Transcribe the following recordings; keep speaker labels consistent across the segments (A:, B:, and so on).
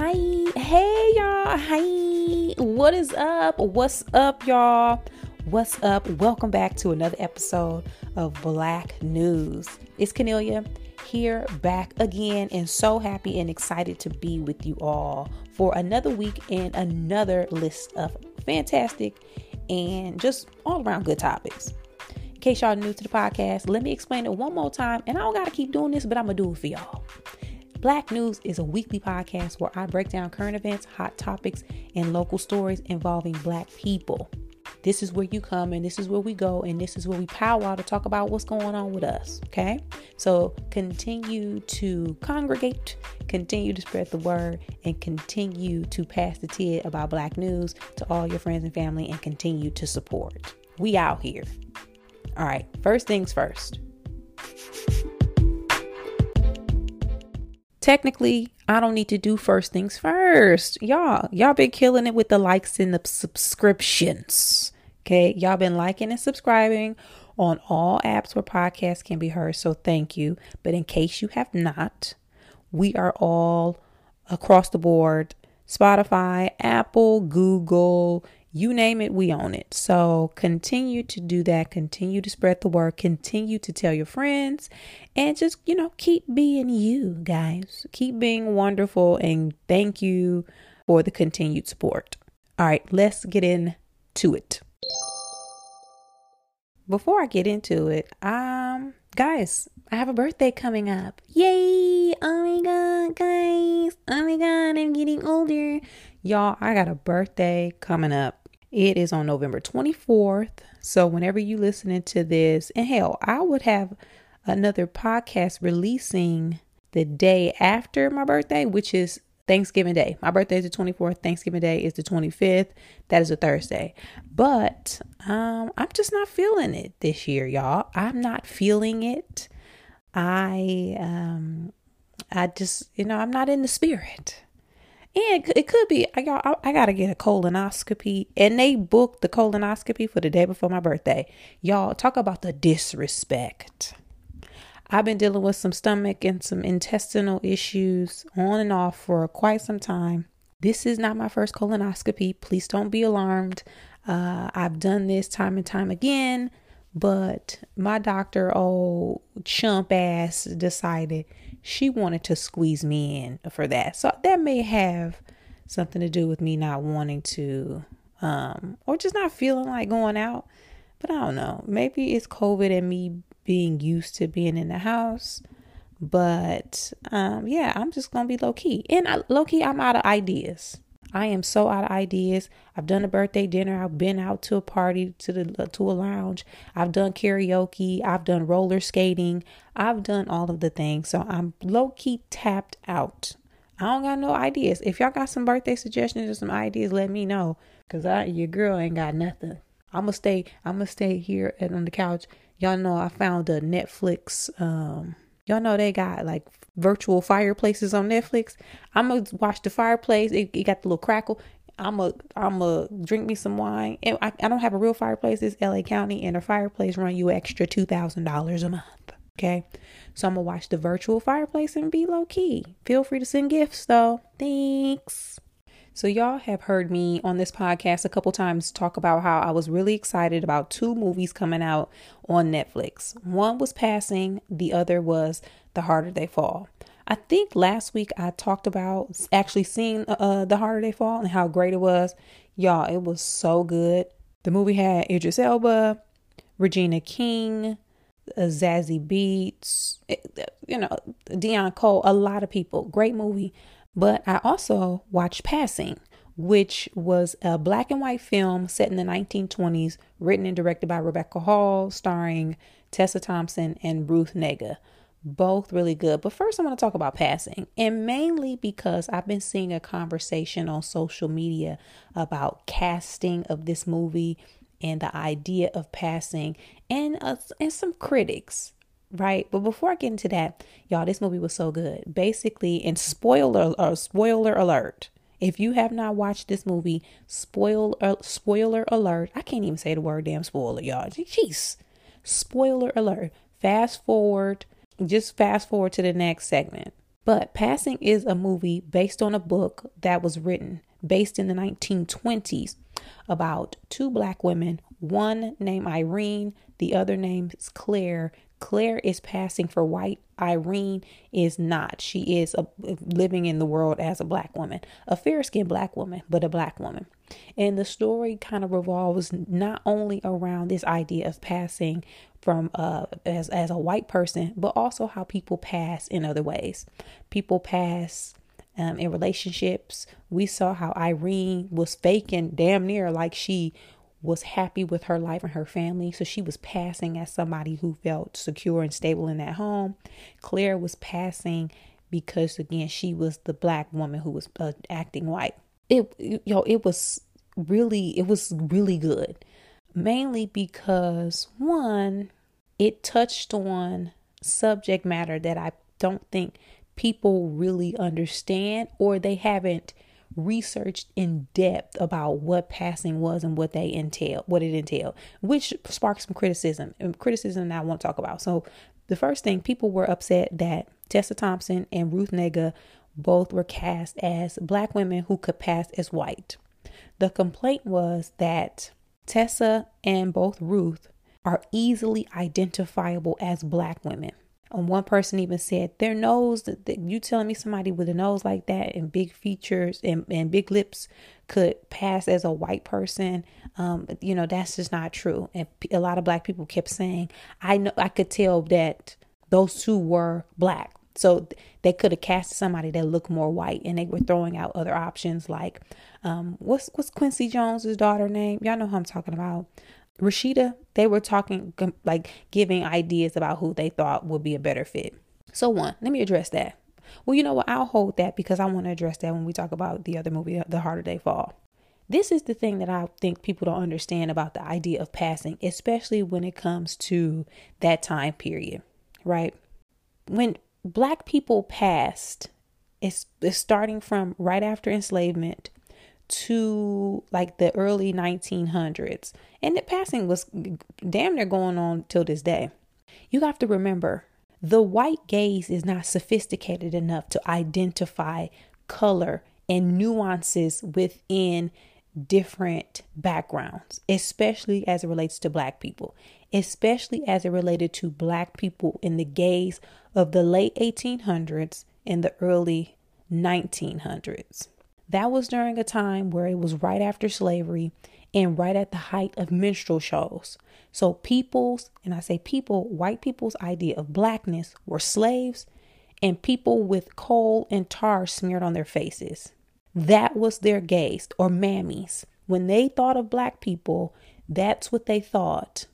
A: Hi, hey y'all. Hi, what is up? What's up, y'all? What's up? Welcome back to another episode of Black News. It's Kennelia here back again and so happy and excited to be with you all for another week and another list of fantastic and just all around good topics. In case y'all new to the podcast, let me explain it one more time. And I don't got to keep doing this, but I'm going to do it for y'all. Black News is a weekly podcast where I break down current events, hot topics, and local stories involving Black people. This is where you come and this is where we go and this is where we powwow to talk about what's going on with us. Okay. So continue to congregate, continue to spread the word, and continue to pass the tid about Black news to all your friends and family and continue to support. We out here. All right. First things first. Technically I don't need to do first things first. Y'all, y'all been killing it with the likes and the subscriptions. Okay, y'all been liking and subscribing on all apps where podcasts can be heard. So thank you. But in case you have not, we are all across the board Spotify, Apple, Google, you name it, we own it. So continue to do that. Continue to spread the word. Continue to tell your friends and just, you know, keep being you guys. Keep being wonderful and thank you for the continued support. All right, let's get into it. Before I get into it, um, guys, I have a birthday coming up. Yay! Oh my god, guys. Oh my god, I'm getting older. Y'all, I got a birthday coming up. It is on November 24th. So whenever you listening to this, and hell, I would have another podcast releasing the day after my birthday, which is Thanksgiving Day. My birthday is the 24th. Thanksgiving Day is the 25th. That is a Thursday. But um, I'm just not feeling it this year, y'all. I'm not feeling it. I um, I just you know I'm not in the spirit. And it could be I got I gotta get a colonoscopy, and they booked the colonoscopy for the day before my birthday. Y'all talk about the disrespect. I've been dealing with some stomach and some intestinal issues on and off for quite some time. This is not my first colonoscopy. Please don't be alarmed. Uh, I've done this time and time again, but my doctor, old chump ass, decided she wanted to squeeze me in for that. So that may have something to do with me not wanting to, um, or just not feeling like going out. But I don't know. Maybe it's COVID and me being used to being in the house. But um, yeah, I'm just gonna be low key. And low key, I'm out of ideas. I am so out of ideas. I've done a birthday dinner. I've been out to a party to the to a lounge. I've done karaoke. I've done roller skating. I've done all of the things. So I'm low key tapped out. I don't got no ideas. If y'all got some birthday suggestions or some ideas, let me know. Cause I your girl ain't got nothing. I'ma stay. I'ma stay here on the couch Y'all know I found a Netflix. Um, y'all know they got like virtual fireplaces on Netflix. I'm gonna watch the fireplace. It, it got the little crackle. I'm a I'm a drink me some wine. And I, I don't have a real fireplace. It's LA County, and a fireplace run you extra two thousand dollars a month. Okay, so I'm gonna watch the virtual fireplace and be low key. Feel free to send gifts though. Thanks. So, y'all have heard me on this podcast a couple times talk about how I was really excited about two movies coming out on Netflix. One was Passing, the other was The Harder They Fall. I think last week I talked about actually seeing uh, The Harder They Fall and how great it was. Y'all, it was so good. The movie had Idris Elba, Regina King, uh, Zazie Beetz, you know, Deon Cole, a lot of people. Great movie. But I also watched Passing, which was a black and white film set in the 1920s, written and directed by Rebecca Hall, starring Tessa Thompson and Ruth Negga. Both really good. But first, I want to talk about passing, and mainly because I've been seeing a conversation on social media about casting of this movie and the idea of passing, and uh, and some critics right? But before I get into that, y'all, this movie was so good. Basically, and spoiler uh, spoiler alert. If you have not watched this movie, spoil uh, spoiler alert. I can't even say the word damn spoiler, y'all. Jeez. Spoiler alert. Fast forward, just fast forward to the next segment. But Passing is a movie based on a book that was written based in the 1920s about two black women, one named Irene, the other name is Claire. Claire is passing for white. Irene is not. She is a, living in the world as a black woman, a fair skinned black woman, but a black woman. And the story kind of revolves not only around this idea of passing from uh as as a white person, but also how people pass in other ways. People pass um, in relationships. We saw how Irene was faking damn near like she was happy with her life and her family. So she was passing as somebody who felt secure and stable in that home. Claire was passing because again she was the black woman who was uh, acting white. It you know it was really it was really good. Mainly because one it touched on subject matter that I don't think people really understand or they haven't researched in depth about what passing was and what they entail, what it entailed, which sparked some criticism and criticism that I want to talk about. So the first thing people were upset that Tessa Thompson and Ruth Negga both were cast as black women who could pass as white. The complaint was that Tessa and both Ruth are easily identifiable as black women. And one person even said their nose, that you telling me somebody with a nose like that and big features and, and big lips could pass as a white person. Um, you know, that's just not true. And a lot of black people kept saying, I know, I could tell that those two were black. So they could have cast somebody that looked more white, and they were throwing out other options like, um, what's what's Quincy Jones's daughter name? Y'all know who I'm talking about. Rashida, they were talking, like giving ideas about who they thought would be a better fit. So, one, let me address that. Well, you know what? I'll hold that because I want to address that when we talk about the other movie, The Harder They Fall. This is the thing that I think people don't understand about the idea of passing, especially when it comes to that time period, right? When black people passed, it's, it's starting from right after enslavement to like the early 1900s. And the passing was damn near going on till this day. You have to remember the white gaze is not sophisticated enough to identify color and nuances within different backgrounds, especially as it relates to black people, especially as it related to black people in the gaze of the late 1800s and the early 1900s. That was during a time where it was right after slavery and right at the height of minstrel shows. So, people's, and I say people, white people's idea of blackness were slaves and people with coal and tar smeared on their faces. That was their gaze, or mammies. When they thought of black people, that's what they thought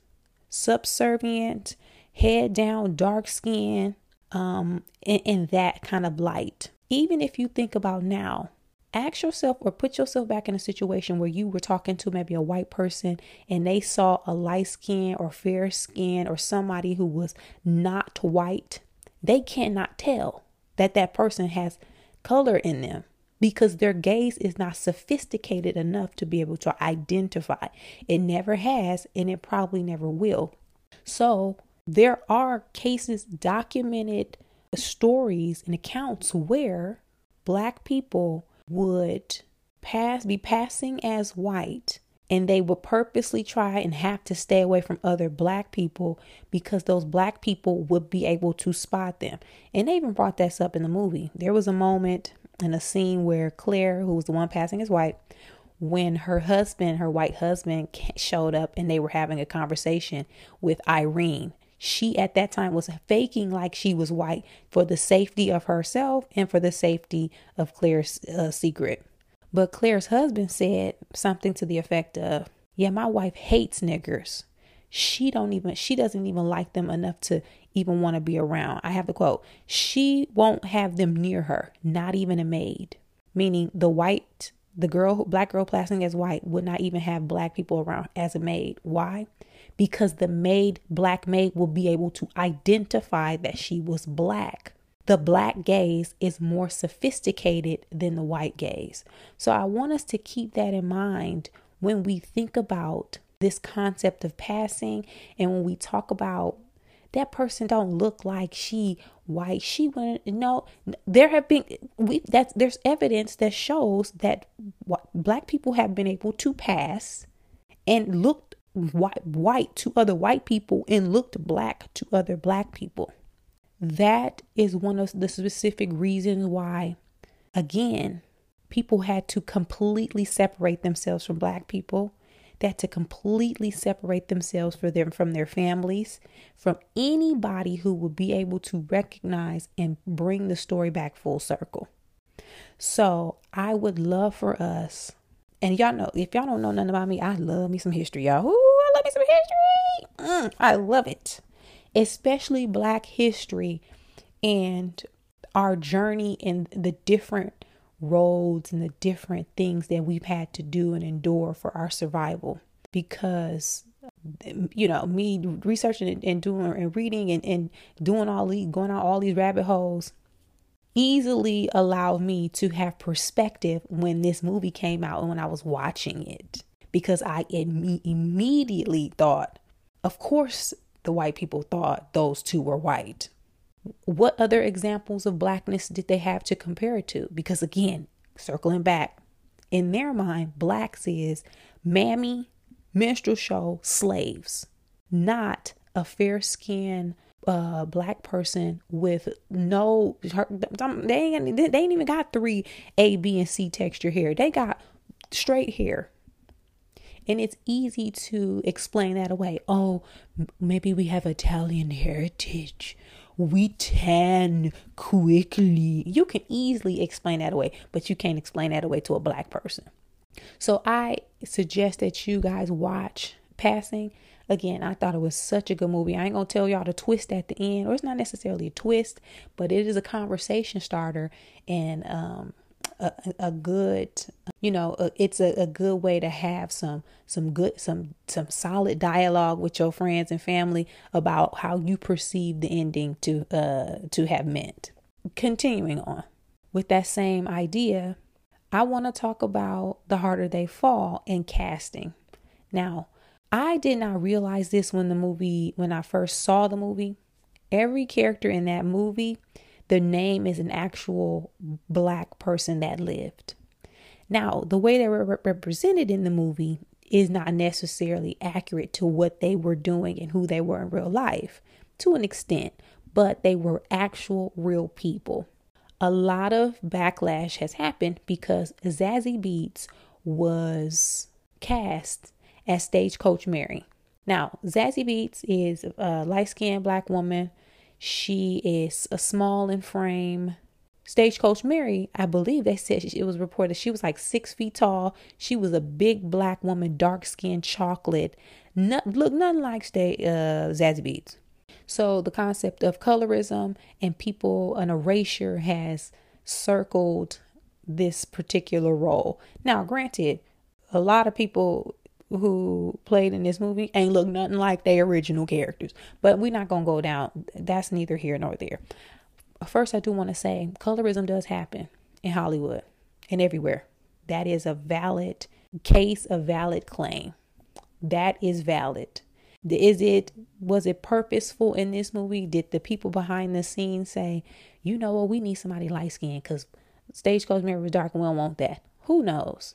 A: subservient, head down, dark skin, um, in, in that kind of light. Even if you think about now, ask yourself or put yourself back in a situation where you were talking to maybe a white person and they saw a light skin or fair skin or somebody who was not white. They cannot tell that that person has color in them because their gaze is not sophisticated enough to be able to identify. It never has, and it probably never will. So, there are cases, documented stories, and accounts where Black people would pass be passing as white and they would purposely try and have to stay away from other black people because those black people would be able to spot them. And they even brought this up in the movie. There was a moment in a scene where Claire, who was the one passing as white, when her husband, her white husband, showed up and they were having a conversation with Irene. She at that time was faking like she was white for the safety of herself and for the safety of Claire's uh, secret. But Claire's husband said something to the effect of, "Yeah, my wife hates niggers. She don't even she doesn't even like them enough to even want to be around." I have the quote. She won't have them near her, not even a maid. Meaning the white the girl black girl passing as white would not even have black people around as a maid. Why? Because the maid, black maid, will be able to identify that she was black. The black gaze is more sophisticated than the white gaze. So I want us to keep that in mind when we think about this concept of passing and when we talk about that person don't look like she white. She went no. There have been we that there's evidence that shows that black people have been able to pass and looked white, white to other white people and looked black to other black people. That is one of the specific reasons why, again, people had to completely separate themselves from black people that to completely separate themselves for them from their families, from anybody who would be able to recognize and bring the story back full circle. So I would love for us, and y'all know if y'all don't know nothing about me, I love me some history, y'all. Love me some history. Mm, I love it, especially Black history and our journey and the different roads and the different things that we've had to do and endure for our survival. Because you know me researching and doing and reading and, and doing all these going on all these rabbit holes easily allowed me to have perspective when this movie came out and when I was watching it because I Im- immediately thought of course the white people thought those two were white what other examples of blackness did they have to compare it to? Because again, circling back, in their mind, blacks is mammy, minstrel show, slaves, not a fair skinned uh, black person with no they ain't they ain't even got three A, B, and C texture hair. They got straight hair. And it's easy to explain that away. Oh, maybe we have Italian heritage we tan quickly. You can easily explain that away, but you can't explain that away to a black person. So I suggest that you guys watch Passing. Again, I thought it was such a good movie. I ain't gonna tell y'all the twist at the end, or it's not necessarily a twist, but it is a conversation starter and um a, a good you know a, it's a, a good way to have some some good some some solid dialogue with your friends and family about how you perceive the ending to uh to have meant. Continuing on with that same idea i want to talk about the harder they fall in casting. Now i did not realize this when the movie when i first saw the movie. Every character in that movie the name is an actual black person that lived. Now, the way they were represented in the movie is not necessarily accurate to what they were doing and who they were in real life to an extent, but they were actual real people. A lot of backlash has happened because Zazie Beetz was cast as Stagecoach Mary. Now, Zazie Beetz is a light skinned black woman she is a small in frame. Stagecoach Mary, I believe they said it was reported she was like six feet tall. She was a big black woman, dark skinned chocolate. Not, look nothing like stay, uh, Zazie Beetz. So the concept of colorism and people, an erasure has circled this particular role. Now, granted, a lot of people who played in this movie ain't look nothing like their original characters. But we're not gonna go down. That's neither here nor there. First, I do want to say colorism does happen in Hollywood and everywhere. That is a valid case, a valid claim. That is valid. Is it was it purposeful in this movie? Did the people behind the scenes say, you know what, we need somebody light skinned because Stagecoach Mary was dark and we don't want that? Who knows?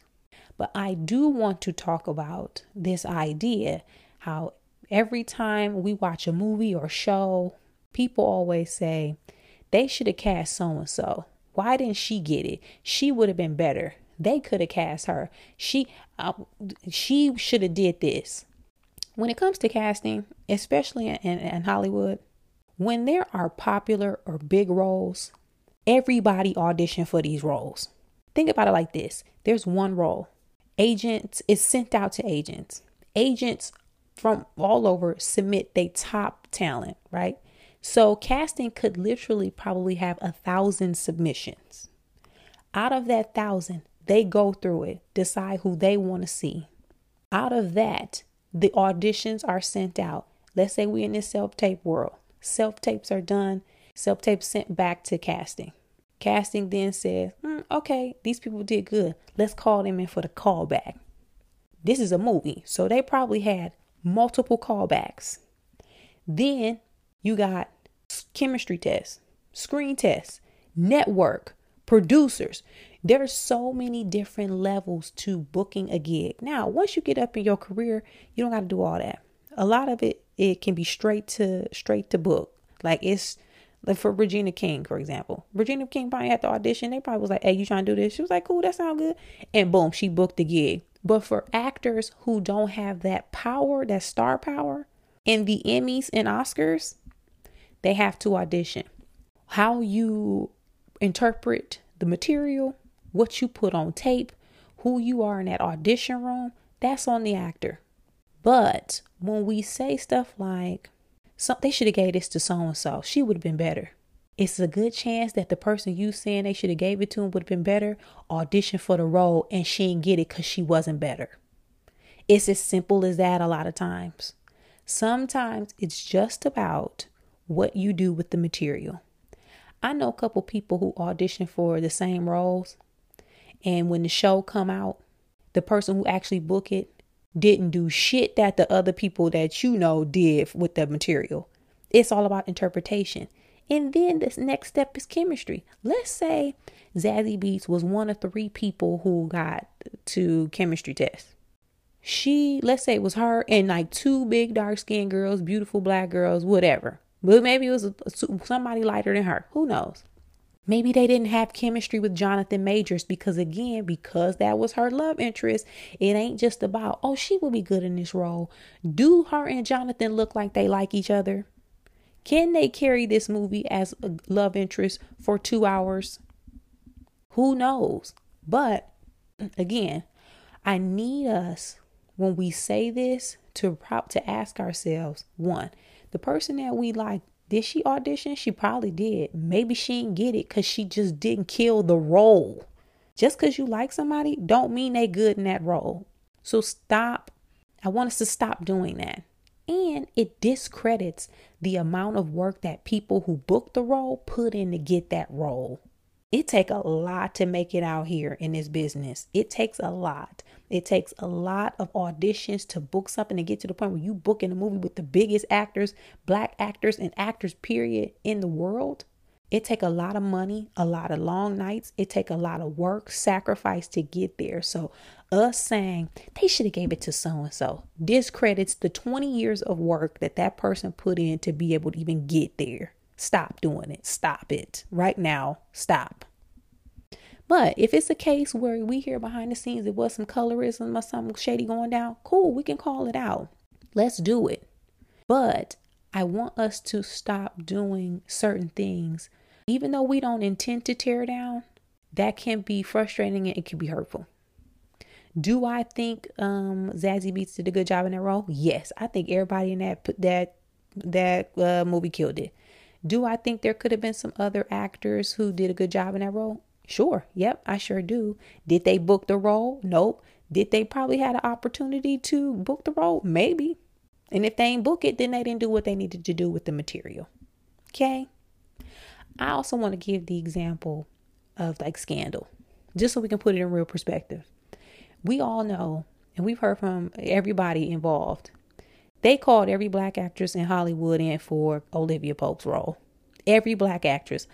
A: But I do want to talk about this idea how every time we watch a movie or show, people always say they should have cast so and so. Why didn't she get it? She would have been better. They could have cast her. She uh, she should have did this. When it comes to casting, especially in, in, in Hollywood, when there are popular or big roles, everybody audition for these roles. Think about it like this. There's one role agents is sent out to agents. Agents from all over submit their top talent, right? So casting could literally probably have a thousand submissions. Out of that thousand, they go through it, decide who they want to see. Out of that, the auditions are sent out. Let's say we're in this self tape world. Self tapes are done, self tapes sent back to casting. Casting then says, mm, okay, these people did good. Let's call them in for the callback. This is a movie, so they probably had multiple callbacks. Then You got chemistry tests, screen tests, network, producers. There's so many different levels to booking a gig. Now, once you get up in your career, you don't got to do all that. A lot of it it can be straight to straight to book. Like it's like for Regina King, for example. Regina King probably had to audition. They probably was like, "Hey, you trying to do this?" She was like, "Cool, that sounds good." And boom, she booked the gig. But for actors who don't have that power, that star power, in the Emmys and Oscars, they have to audition. How you interpret the material, what you put on tape, who you are in that audition room, that's on the actor. But when we say stuff like, so they should have gave this to so and so, she would have been better. It's a good chance that the person you saying they should have gave it to him would have been better audition for the role and she didn't get it because she wasn't better. It's as simple as that a lot of times. Sometimes it's just about what you do with the material. I know a couple people who audition for the same roles and when the show come out, the person who actually book it didn't do shit that the other people that you know did with the material. It's all about interpretation. And then this next step is chemistry. Let's say Zazie Beetz was one of three people who got to chemistry test. She, let's say it was her and like two big dark skinned girls, beautiful black girls, whatever. But maybe it was somebody lighter than her. Who knows? Maybe they didn't have chemistry with Jonathan Majors because, again, because that was her love interest, it ain't just about, oh, she will be good in this role. Do her and Jonathan look like they like each other? Can they carry this movie as a love interest for two hours? Who knows? But again, I need us when we say this to prop to ask ourselves one, the person that we like did she audition? She probably did. Maybe she didn't get it because she just didn't kill the role. Just because you like somebody don't mean they good in that role. So stop. I want us to stop doing that. And it discredits the amount of work that people who book the role put in to get that role. It take a lot to make it out here in this business. It takes a lot. It takes a lot of auditions to book something and get to the point where you book in a movie with the biggest actors, black actors and actors period in the world. It take a lot of money, a lot of long nights. It take a lot of work, sacrifice to get there. So us saying they should have gave it to so and so discredits the 20 years of work that that person put in to be able to even get there. Stop doing it. Stop it right now. Stop. But if it's a case where we hear behind the scenes it was some colorism or something shady going down, cool, we can call it out. Let's do it. But I want us to stop doing certain things, even though we don't intend to tear down. That can be frustrating and it can be hurtful. Do I think um, Zazie Beetz did a good job in that role? Yes, I think everybody in that that that uh, movie killed it. Do I think there could have been some other actors who did a good job in that role? Sure. Yep, I sure do. Did they book the role? Nope. Did they probably had an opportunity to book the role? Maybe. And if they ain't book it, then they didn't do what they needed to do with the material. Okay. I also want to give the example of like scandal, just so we can put it in real perspective. We all know, and we've heard from everybody involved, they called every black actress in Hollywood in for Olivia Pope's role. Every black actress.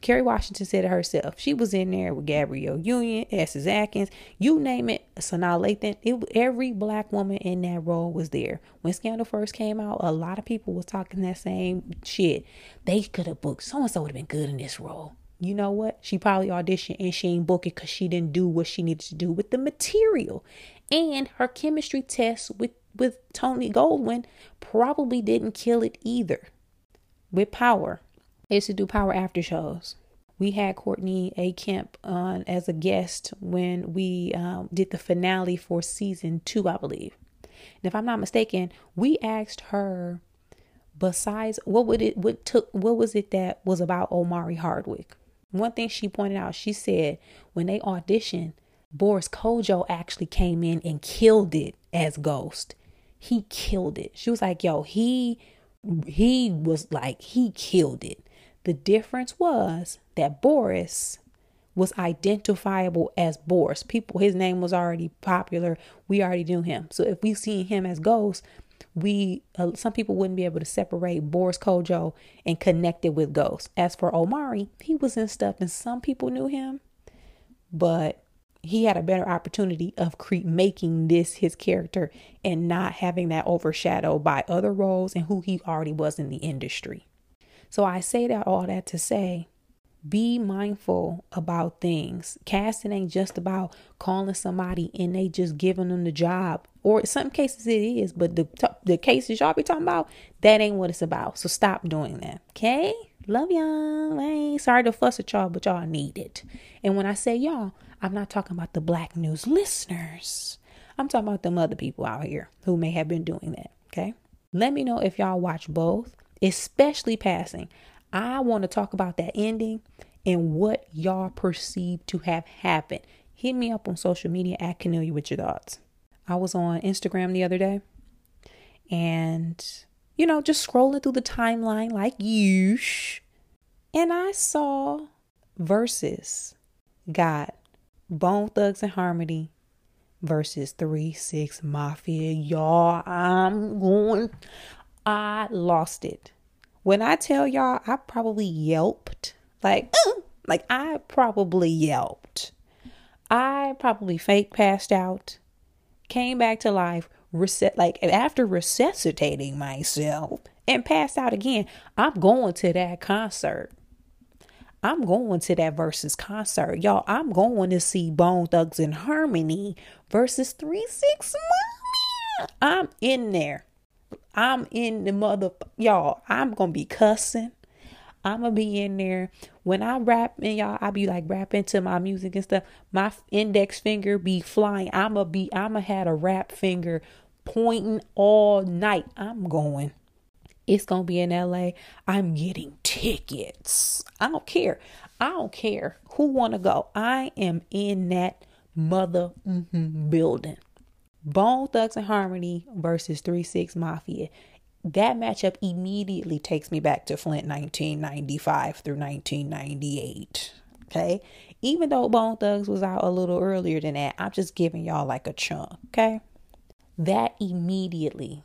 A: Kerry Washington said it herself. She was in there with Gabrielle Union, Essence Atkins, you name it, Sanaa Lathan. It, every black woman in that role was there. When Scandal first came out, a lot of people was talking that same shit. They could have booked so and so would have been good in this role. You know what? She probably auditioned and she ain't booked it because she didn't do what she needed to do with the material. And her chemistry test with, with Tony Goldwyn probably didn't kill it either. With power. I used to do power after shows. We had Courtney A. Kemp on as a guest when we um, did the finale for season two, I believe. And if I'm not mistaken, we asked her besides what would it what took what was it that was about Omari Hardwick? One thing she pointed out, she said when they auditioned, Boris Kodjoe actually came in and killed it as Ghost. He killed it. She was like, yo, he he was like he killed it. The difference was that Boris was identifiable as Boris. People, his name was already popular. We already knew him. So if we see him as Ghost, we uh, some people wouldn't be able to separate Boris Kodjoe and connect it with Ghost. As for Omari, he was in stuff and some people knew him, but he had a better opportunity of cre- making this his character and not having that overshadowed by other roles and who he already was in the industry. So I say that all that to say be mindful about things. Casting ain't just about calling somebody and they just giving them the job. Or in some cases it is, but the the cases y'all be talking about, that ain't what it's about. So stop doing that. Okay? Love y'all. Hey, sorry to fuss at y'all, but y'all need it. And when I say y'all, I'm not talking about the black news listeners. I'm talking about them other people out here who may have been doing that. Okay? Let me know if y'all watch both, especially passing. I want to talk about that ending and what y'all perceive to have happened. Hit me up on social media at Kennelia with your thoughts. I was on Instagram the other day and, you know, just scrolling through the timeline like you. And I saw Verzuz got Bone Thugs and Harmony versus 3 6 Mafia. Y'all, I'm going. I lost it. When I tell y'all, I probably yelped. Like, uh, like I probably yelped. I probably fake passed out, came back to life, reset like after resuscitating myself and passed out again. I'm going to that concert. I'm going to that Verzuz concert. Y'all, I'm going to see Bone Thugs and Harmony versus 3 6 I'm in there. I'm in the mother, y'all. I'm gonna be cussing. I'm gonna be in there when I rap and y'all. I be like rapping to my music and stuff. My index finger be flying. I'ma be. I'ma had a rap finger pointing all night. I'm going. It's gonna be in LA. I'm getting tickets. I don't care. I don't care who wanna go. I am in that mother mm-hmm, building. Bone Thugs and Harmony versus 3 6 Mafia. That matchup immediately takes me back to Flint 1995 through 1998. Okay. Even though Bone Thugs was out a little earlier than that, I'm just giving y'all like a chunk. Okay. That immediately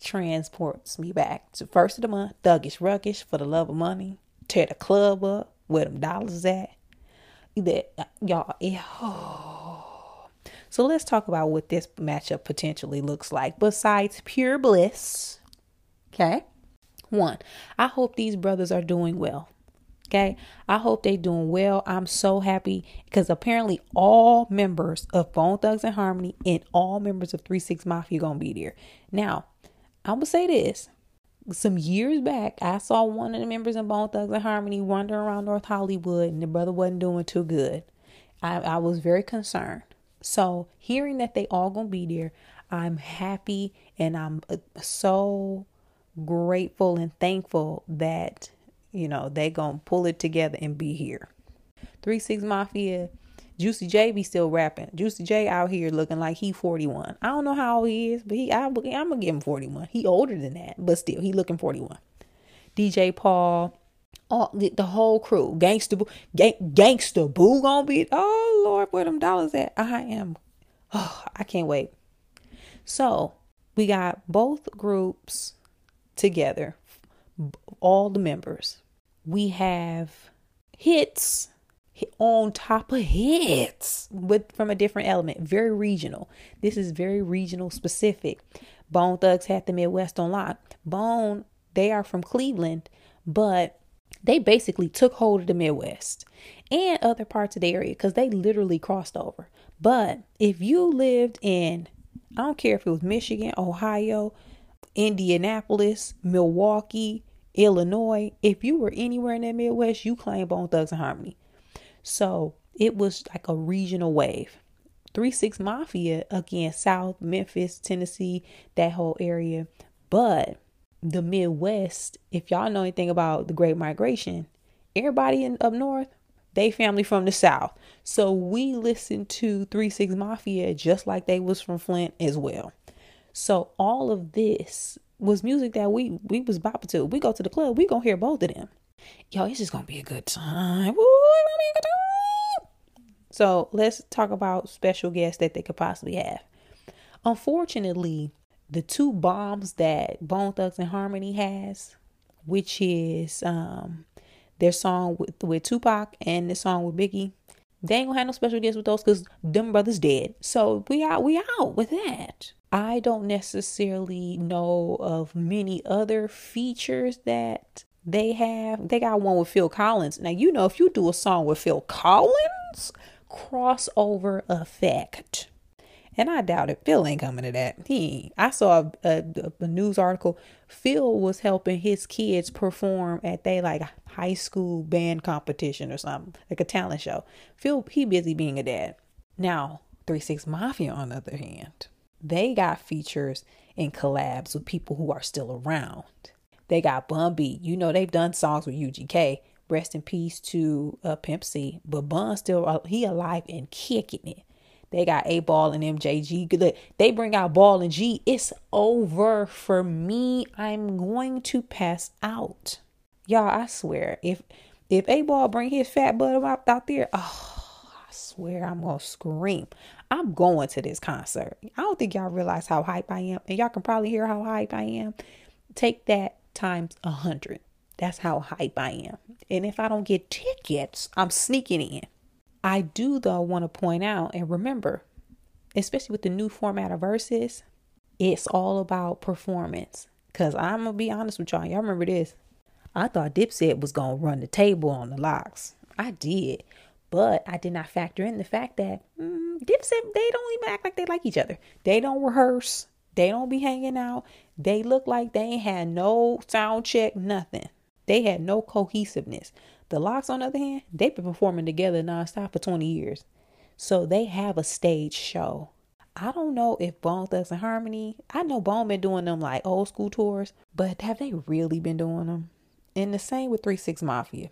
A: transports me back to first of the month, thuggish ruggish for the love of money, tear the club up, where them dollars at. That y'all, oh, so let's talk about what this matchup potentially looks like besides pure bliss. Okay. One, I hope these brothers are doing well. Okay. I hope they doing well. I'm so happy because apparently all members of Bone Thugs and Harmony and all members of 3 6 Mafia gonna be there. Now, I'm gonna say this. Some years back, I saw one of the members of Bone Thugs and Harmony wandering around North Hollywood and the brother wasn't doing too good. I, I was very concerned. So hearing that they all gonna be there, I'm happy and I'm uh, so grateful and thankful that you know they gonna pull it together and be here. Three Six Mafia, Juicy J be still rapping. Juicy J out here looking like he 41. I don't know how old he is, but he I, I'm gonna give him 41. He older than that, but still he looking 41. DJ Paul, all the, the whole crew, gangsta, gang, gangsta boo gonna be. Oh Lord, where them dollars at? I am. Oh, I can't wait. So we got both groups together, all the members. We have hits on top of hits with from a different element, very regional. This is very regional specific. Bone Thugs had the Midwest on lock. Bone, they are from Cleveland, but they basically took hold of the Midwest and other parts of the area because they literally crossed over. But if you lived in, I don't care if it was Michigan, Ohio, Indianapolis, Milwaukee, Illinois, if you were anywhere in that Midwest, you claim Bone Thugs-n-Harmony. So it was like a regional wave. 3 6 Mafia against South, Memphis, Tennessee, that whole area. But the Midwest, if y'all know anything about the Great Migration, everybody in up north, they family from the South. So we listened to Three Six Mafia just like they was from Flint as well. So all of this was music that we we was bopping to. We go to the club, we gonna hear both of them. Yo, it's just gonna be a good time. Woo, a good time. So let's talk about special guests that they could possibly have. Unfortunately, the two bombs that Bone Thugs and Harmony has, which is um their song with, with Tupac and the song with Biggie. They ain't gonna have no special guests with those because them brothers dead. So we out, we out with that. I don't necessarily know of many other features that they have. They got one with Phil Collins. Now you know if you do a song with Phil Collins, crossover effect. And I doubt it. Phil ain't coming to that. He, I saw a, a, a, news article. Phil was helping his kids perform at they like high school band competition or something, like a talent show. Phil, he busy being a dad. Now, Three Six Mafia, on the other hand, they got features and collabs with people who are still around. They got Bun B. You know they've done songs with UGK. Rest in peace to uh, Pimp C. But Bun still uh, he alive and kicking it. They got 8Ball and MJG. Look, They bring out Ball and G. It's over for me. I'm going to pass out. Y'all, I swear, if if 8Ball bring his fat butt out, out there, oh, I swear I'm gonna scream. I'm going to this concert. I don't think y'all realize how hype I am, and y'all can probably hear how hype I am. Take that times a hundred. That's how hype I am. And if I don't get tickets, I'm sneaking in. I do, though, want to point out and remember, especially with the new format of Verzuz, it's all about performance. Because I'm to be honest with y'all. Y'all remember this. I thought Dipset was to run the table on the LOX. I did. But I did not factor in the fact that mm, Dipset, they don't even act like they like each other. They don't rehearse. They don't be hanging out. They look like they ain't had no sound check, nothing. They had no cohesiveness. The LOX, on the other hand, they've been performing together nonstop for 20 years. So they have a stage show. I don't know if Bone Thugs and Harmony, I know Bone been doing them like old school tours, but have they really been doing them? And the same with 3 6 Mafia.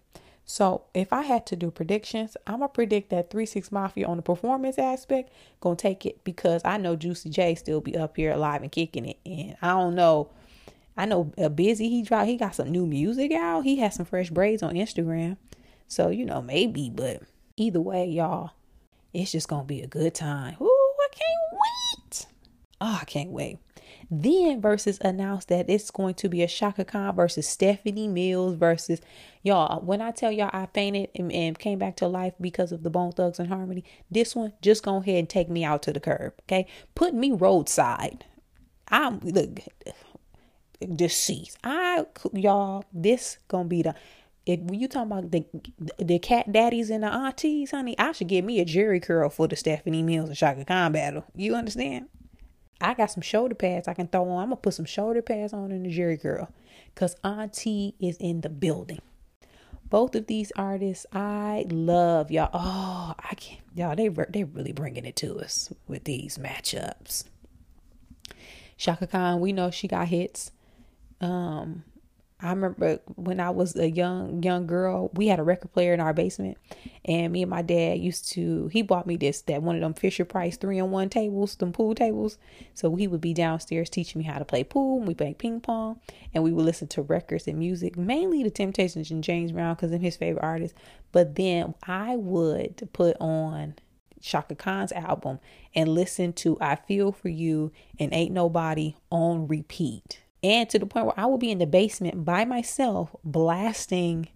A: So if I had to do predictions, I'm gonna predict that 3 6 Mafia on the performance aspect gonna take it because I know Juicy J still be up here alive and kicking it. And I don't know I know a busy he dropped he got some new music out. He has some fresh braids on Instagram. So, you know, maybe, but either way, y'all, it's just gonna be a good time. Ooh, I can't wait. Oh, I can't wait. Then Verzuz announced that it's going to be a Chaka Khan versus Stephanie Mills versus y'all. When I tell y'all I fainted and, and, came back to life because of the Bone Thugs and Harmony, this one just go ahead and take me out to the curb. Okay, put me roadside. I'm look deceased. I y'all, this gonna be the if you talking about the the cat daddies and the aunties, honey, I should get me a Jheri curl for the Stephanie Mills and Chaka Khan battle. You understand? I got some shoulder pads I can throw on. I'm gonna put some shoulder pads on in the Jheri curl, cause Auntie is in the building. Both of these artists, I love y'all. Oh, I can't, y'all. They they really bringing it to us with these matchups. Chaka Khan, we know she got hits. Um, I remember when I was a young young girl, we had a record player in our basement, and me and my dad used to. He bought me this that one of them Fisher Price three in one tables, them pool tables. So he would be downstairs teaching me how to play pool. And we played ping pong, and we would listen to records and music, mainly the Temptations and James Brown because I'm his favorite artist. But then I would put on Chaka Khan's album and listen to I Feel for You and Ain't Nobody on repeat and to the point where I would be in the basement by myself blasting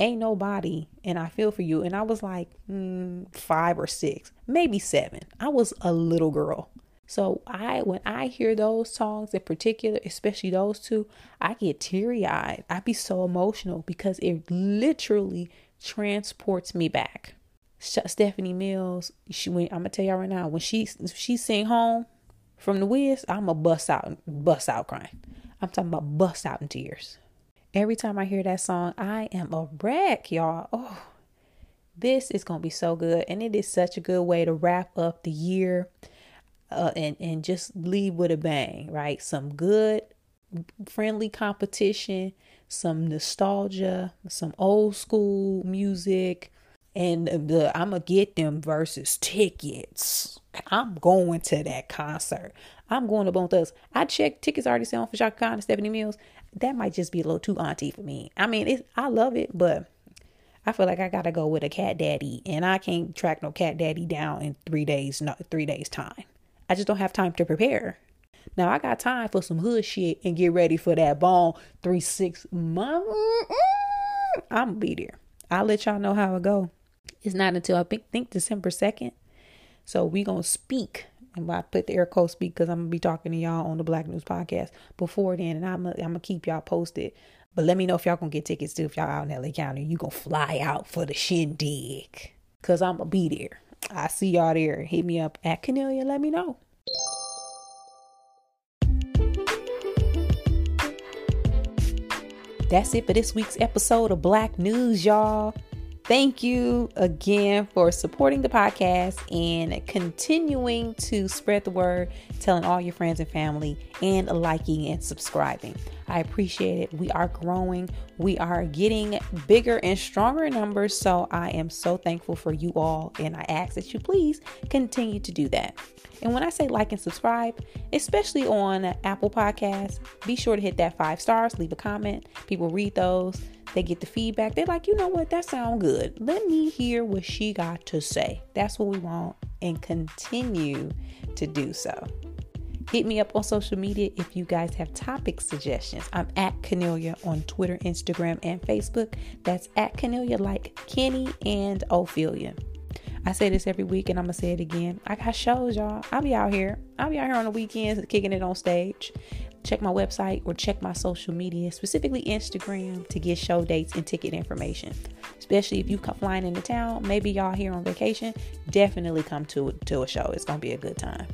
A: Ain't Nobody and I Feel For You. And I was like mm, five or six, maybe seven. I was a little girl. So I when I hear those songs in particular, especially those two, I get teary-eyed. I be so emotional because it literally transports me back. Stephanie Mills, she when I'm gonna tell y'all right now, when she she sing home from the Wiz, I'm a bust out bust out crying. I'm talking about bust out in tears. Every time I hear that song, I am a wreck, y'all. Oh, this is gonna be so good, and it is such a good way to wrap up the year, uh, and and just leave with a bang, right? Some good, friendly competition, some nostalgia, some old school music, and the I'm gonna get them Verzuz tickets. I'm going to that concert. I'm going to Bone Thugs. I checked tickets already selling for Chaka Khan and Stephanie Mills. That might just be a little too auntie for me. I mean, it's I love it, but I feel like I gotta go with a cat daddy, and I can't track no cat daddy down in three days, not three days time. I just don't have time to prepare. Now I got time for some hood shit and get ready for that bone three six month. I'm be there. I'll let y'all know how it go. It's not until I think, think December second. So we gonna speak and I put the air quotes speak because I'm gonna be talking to y'all on the Black News podcast before then, and I'm gonna, keep y'all posted. But let me know if y'all gonna get tickets too. If y'all out in LA County, you gonna fly out for the shindig, cause I'm gonna be there. I see y'all there. Hit me up at Kennelia. Let me know. That's it for this week's episode of Black News, y'all. Thank you again for supporting the podcast and continuing to spread the word, telling all your friends and family, and liking and subscribing. I appreciate it. We are growing, we are getting bigger and stronger numbers. So I am so thankful for you all, and I ask that you please continue to do that. And when I say like and subscribe, especially on Apple Podcasts, be sure to hit that five stars, leave a comment. People read those they get the feedback. They're like, you know what? That sounds good. Let me hear what she got to say. That's what we want and continue to do so. Hit me up on social media if you guys have topic suggestions. I'm at Kennelia on Twitter, Instagram, and Facebook. That's at Kennelia like Kenny and Ophelia. I say this every week and I'm gonna say it again. I got shows, y'all. I'll be out here. I'll be out here on the weekends kicking it on stage check my website or check my social media, specifically Instagram, to get show dates and ticket information. Especially if you come flying into town, maybe y'all here on vacation, definitely come to to a show. It's gonna be a good time.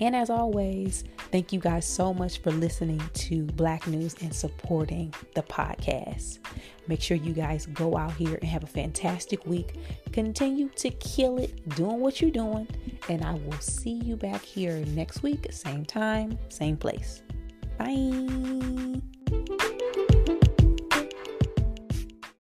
A: And as always, thank you guys so much for listening to Black News and supporting the podcast. Make sure you guys go out here and have a fantastic week. Continue to kill it, doing what you're doing. And I will see you back here next week, same time, same place. Bye.